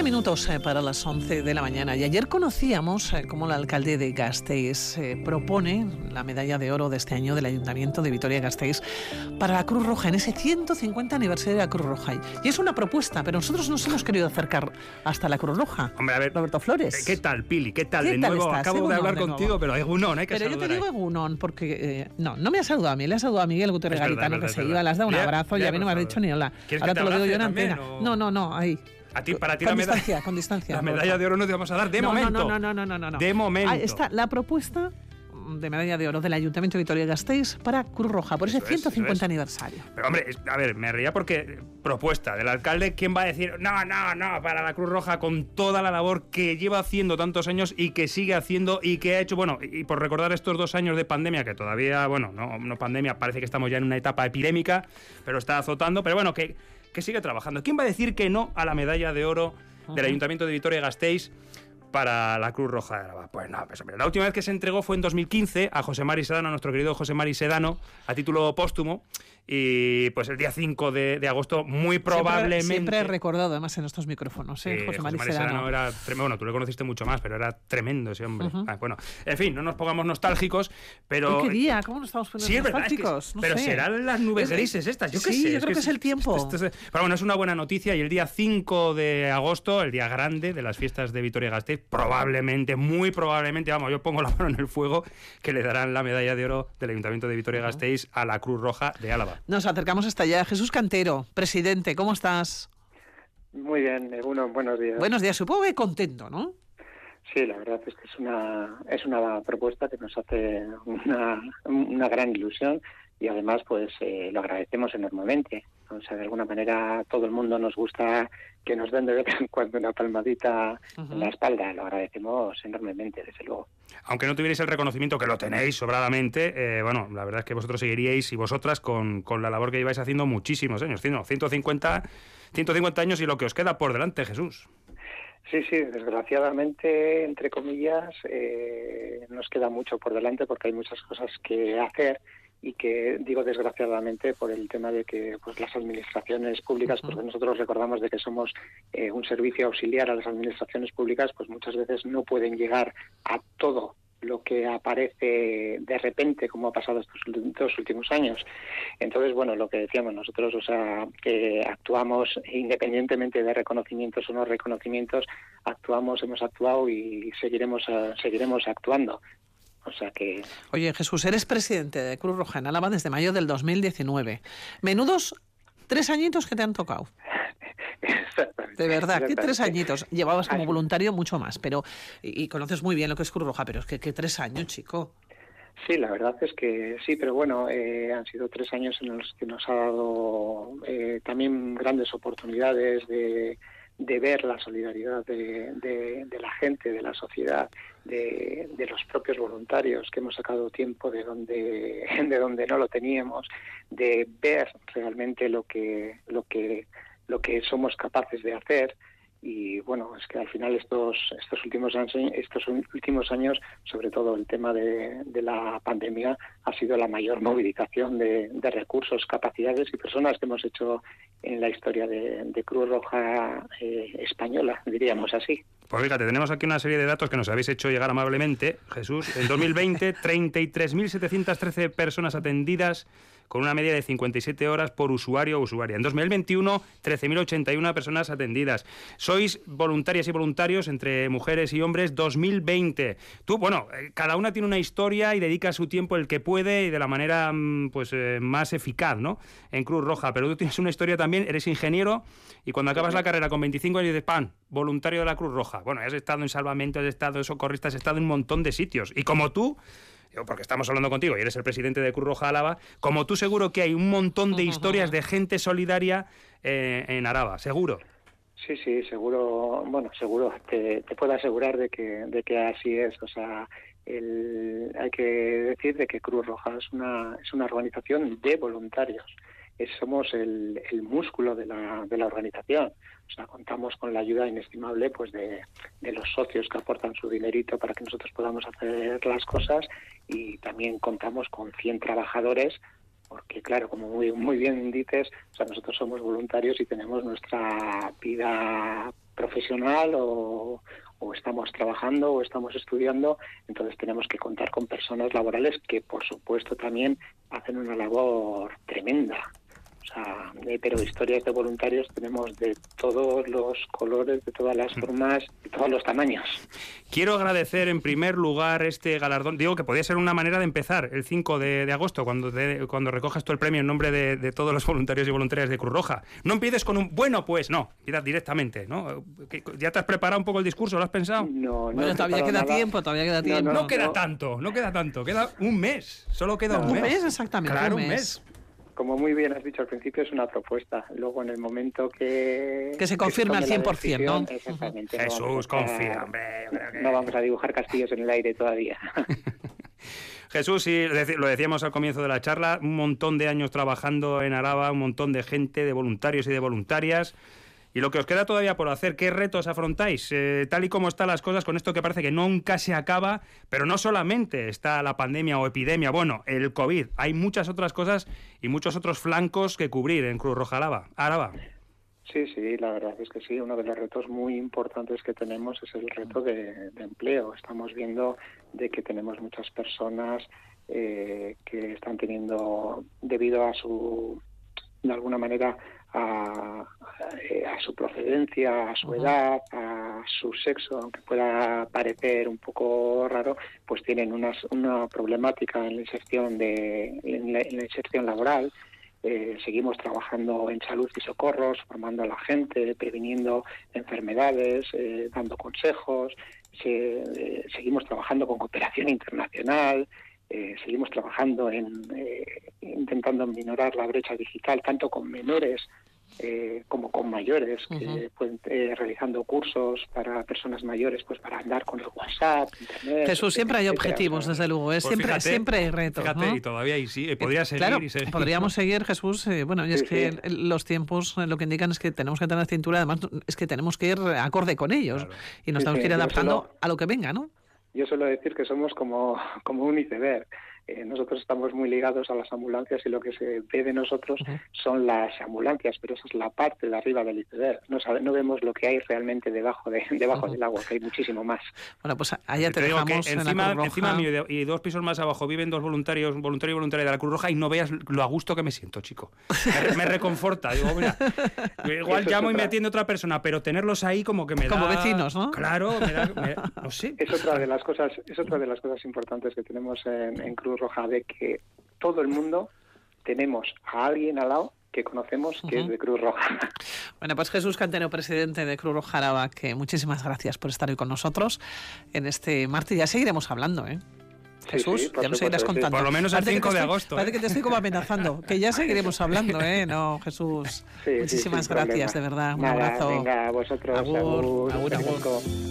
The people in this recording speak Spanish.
20 minutos eh, para las 11 de la mañana y ayer conocíamos eh, cómo el alcalde de Gasteiz eh, propone la medalla de oro de este año del Ayuntamiento de Vitoria-Gasteiz para la Cruz Roja en ese 150 aniversario de la Cruz Roja. Y es una propuesta, pero nosotros nos hemos querido acercar hasta la Cruz Roja. Hombre, a ver, Roberto Flores. ¿Qué tal, Pili? ¿Qué tal? ¿Qué de nuevo, estás? acabo de Egunon, hablar de contigo, pero Egunon, hay que Pero yo te saludar digo. Egunon, porque no, no me ha saludado a mí, le ha saludado a Miguel verdad, Garitano, que verdad, se iba, le has dado un abrazo y a mí no me has dicho ni hola. ¿Quieres Ahora te te lo digo yo en antena. o? No, no, no, ahí. A ti, para ti con la medalla, distancia, con distancia. la medalla de oro no te vamos a dar de no, momento. No, no, no, no, no, no, no. De momento. Ahí está la propuesta de medalla de oro del Ayuntamiento de Vitoria-Gasteiz para Cruz Roja, por ese Eso es, 150 eso es. aniversario. Pero hombre, a ver, me reía porque propuesta del alcalde, ¿quién va a decir no, no, no para la Cruz Roja con toda la labor que lleva haciendo tantos años y que sigue haciendo y que ha hecho, bueno, y por recordar estos dos años de pandemia, que todavía, bueno, no, no pandemia, parece que estamos ya en una etapa epidémica, pero está azotando, pero bueno, que, que sigue trabajando. ¿Quién va a decir que no a la medalla de oro del Ayuntamiento de Vitoria-Gasteiz? para la Cruz Roja de Álava. Pues no, pues la última vez que se entregó fue en 2015 a José Mari Sedano, a nuestro querido José Mari Sedano, a título póstumo, y pues el día 5 de, de agosto, muy probablemente... Siempre, siempre he recordado, además, en estos micrófonos, ¿eh? Sí, José Sedano. era tremendo. Bueno, tú le conociste mucho más, pero era tremendo ese hombre. Ah, bueno, en fin, no nos pongamos nostálgicos, pero... ¿Qué día? ¿Cómo nos estamos poniendo Sí, es verdad, es que- nostálgicos? No pero sé. serán las nubes Es- grises estas, yo qué sí, sé. yo creo que es el tiempo. esto pero bueno, es una buena noticia y el día 5 de agosto, el día grande de las fiestas de Vitoria-Gasteiz, probablemente, muy probablemente, vamos, yo pongo la mano en el fuego, que le darán la medalla de oro del Ayuntamiento de Vitoria-Gasteiz a la Cruz Roja de Álava. Nos acercamos hasta allá. Jesús Cantero, presidente, ¿cómo estás? Muy bien, uno, buenos días. Buenos días, supongo que contento, ¿no? Sí, la verdad es que es una es una propuesta que nos hace una, una gran ilusión y además pues eh, lo agradecemos enormemente. O sea, de alguna manera todo el mundo nos gusta que nos den de vez en cuando una palmadita en la espalda. Lo agradecemos enormemente, desde luego. Aunque no tuvierais el reconocimiento, que lo tenéis sobradamente, eh, bueno, la verdad es que vosotros seguiríais y vosotras con, con la labor que lleváis haciendo muchísimos años. Cien- no, 150, 150 años y lo que os queda por delante, Jesús. Sí, sí, desgraciadamente, entre comillas, eh, nos queda mucho por delante porque hay muchas cosas que hacer y que digo desgraciadamente por el tema de que pues las administraciones públicas, porque nosotros recordamos de que somos eh, un servicio auxiliar a las administraciones públicas, pues muchas veces no pueden llegar a todo lo que aparece de repente, como ha pasado estos dos últimos años. Entonces, bueno, lo que decíamos nosotros, o sea, que actuamos independientemente de reconocimientos o no reconocimientos, actuamos, hemos actuado y seguiremos, seguiremos actuando. O sea que Oye, Jesús, eres presidente de Cruz Roja en Álava desde mayo del 2019. Menudos tres añitos que te han tocado. De verdad, que tres añitos. Llevabas como voluntario mucho más, pero y, y conoces muy bien lo que es Cruz Roja, pero es que, que tres años, chico. Sí, la verdad es que sí, pero bueno, eh, han sido tres años en los que nos ha dado eh, también grandes oportunidades de, de ver la solidaridad de, la gente, de la sociedad, de, de los propios voluntarios que hemos sacado tiempo de donde, de donde no lo teníamos, de ver realmente lo que, lo que, lo que somos capaces de hacer y bueno es que al final estos estos últimos años estos últimos años sobre todo el tema de, la pandemia ha sido la mayor movilización de, de recursos capacidades y personas que hemos hecho en la historia de, de Cruz Roja eh, española diríamos así Pues fíjate, tenemos aquí una serie de datos que nos habéis hecho llegar amablemente, Jesús. En 2020, 33.713 personas atendidas con una media de 57 horas por usuario o usuaria. En 2021, 13.081 personas atendidas. Sois voluntarias y voluntarios entre mujeres y hombres 2020. Tú, bueno, eh, cada una tiene una historia y dedica su tiempo el que puede y de la manera mm, pues eh, más eficaz, ¿no? En Cruz Roja. Pero tú tienes una historia también, eres ingeniero y cuando acabas la carrera con 25 años dices, pan, voluntario de la Cruz Roja. Bueno, has estado en salvamento, has estado en socorrista, has estado en un montón de sitios. Y como tú, porque estamos hablando contigo y eres el presidente de Cruz Roja Álava, como tú seguro que hay un montón de historias de gente solidaria eh, en Araba, seguro. Sí, sí, seguro, bueno, seguro, te, te puedo asegurar de que, de que así es. O sea, el- hay que decir de que Cruz Roja es una, es una organización de voluntarios. Somos el, músculo de la, de la organización. O sea, contamos con la ayuda inestimable pues de, los socios que aportan su dinerito para que nosotros podamos hacer las cosas y también contamos con 100 trabajadores porque claro, como muy, muy bien dices, nosotros somos voluntarios y tenemos nuestra vida profesional o estamos trabajando o estamos estudiando, entonces tenemos que contar con personas laborales que, por supuesto, también hacen una labor tremenda. O sea, eh, pero historias de voluntarios tenemos de todos los colores, de todas las formas, de todos los tamaños. Quiero agradecer en primer lugar este galardón. Digo que podría ser una manera de empezar el 5 de, agosto, cuando, cuando recojas tú el premio en nombre de, todos los voluntarios y voluntarias de Cruz Roja. No empieces con un bueno, pues no, mira directamente, ¿no? ¿Ya te has preparado un poco el discurso? ¿Lo has pensado? No, no. todavía queda tiempo, todavía queda tiempo. No, queda tanto, no queda tanto, queda un mes, solo queda un mes. Un mes, exactamente. Claro, un mes como muy bien has dicho al principio, es una propuesta. Luego, en el momento que... Que se confirme al 100%, ¿no? Exactamente. Jesús, confía, No vamos a dibujar castillos en el aire todavía. Jesús, sí, lo decíamos al comienzo de la charla, un montón de años trabajando en Araba, un montón de gente, de voluntarios y de voluntarias. Y lo que os queda todavía por hacer, ¿qué retos afrontáis? Eh, tal y como están las cosas con esto que parece que nunca se acaba, pero no solamente está la pandemia o epidemia, bueno, el COVID, hay muchas otras cosas y muchos otros flancos que cubrir en Cruz Roja Araba. Sí, sí, la verdad es que sí. Uno de los retos muy importantes que tenemos es el reto de, empleo. Estamos viendo de que tenemos muchas personas eh, que están teniendo, debido a su, de alguna manera, a, a, su procedencia, a su edad, a su sexo, aunque pueda parecer un poco raro, pues tienen una, una problemática en la inserción de en la, inserción laboral. Eh, seguimos trabajando en salud y socorros, formando a la gente, previniendo enfermedades, eh, dando consejos. Eh, seguimos trabajando con cooperación internacional. Eh, seguimos trabajando en eh, intentando minorar la brecha digital tanto con menores eh, como con mayores, que pueden, realizando cursos para personas mayores, pues para andar con el WhatsApp, Internet. Jesús, siempre hay objetivos, desde luego, es pues siempre, siempre hay retos. Fíjate, y todavía y sí, podría seguir, claro, y seguir. Podríamos seguir, Jesús, bueno, y es que los tiempos lo que indican es que tenemos que tener cintura, además es que tenemos que ir acorde con ellos y nos tenemos que ir adaptando a lo que venga, ¿no? Yo suelo decir que somos como, como un iceberg. Eh, nosotros estamos muy ligados a las ambulancias y lo que se ve de nosotros son las ambulancias, pero esa es la parte de arriba del iceberg. No, no vemos lo que hay realmente debajo de debajo del agua, que hay muchísimo más. Bueno, pues allá te, dejamos encima, encima mío y dos pisos más abajo viven dos voluntarios, un voluntario y voluntaria de la Cruz Roja y no veas lo a gusto que me siento, chico. Me, reconforta. Digo, mira, igual llamo y me atiende otra persona, pero tenerlos ahí como que me da... Como vecinos, ¿no? Claro, me da... no sé. Es otra de las cosas, es otra de las cosas importantes que tenemos en, en Cruz Roja de que todo el mundo tenemos a alguien al lado que conocemos que es de Cruz Roja. Bueno, pues Jesús Cantero, presidente de Cruz Roja Araba, que muchísimas gracias por estar hoy con nosotros en este martes. Ya seguiremos hablando, ¿eh? Jesús, ya nos seguirás contando. Por lo menos el 5 de agosto. Parece ¿eh? que te estoy como amenazando, que ya seguiremos hablando, ¿eh? No, Jesús. muchísimas gracias, de verdad. Un abrazo. Venga, a vosotros. agur. agur.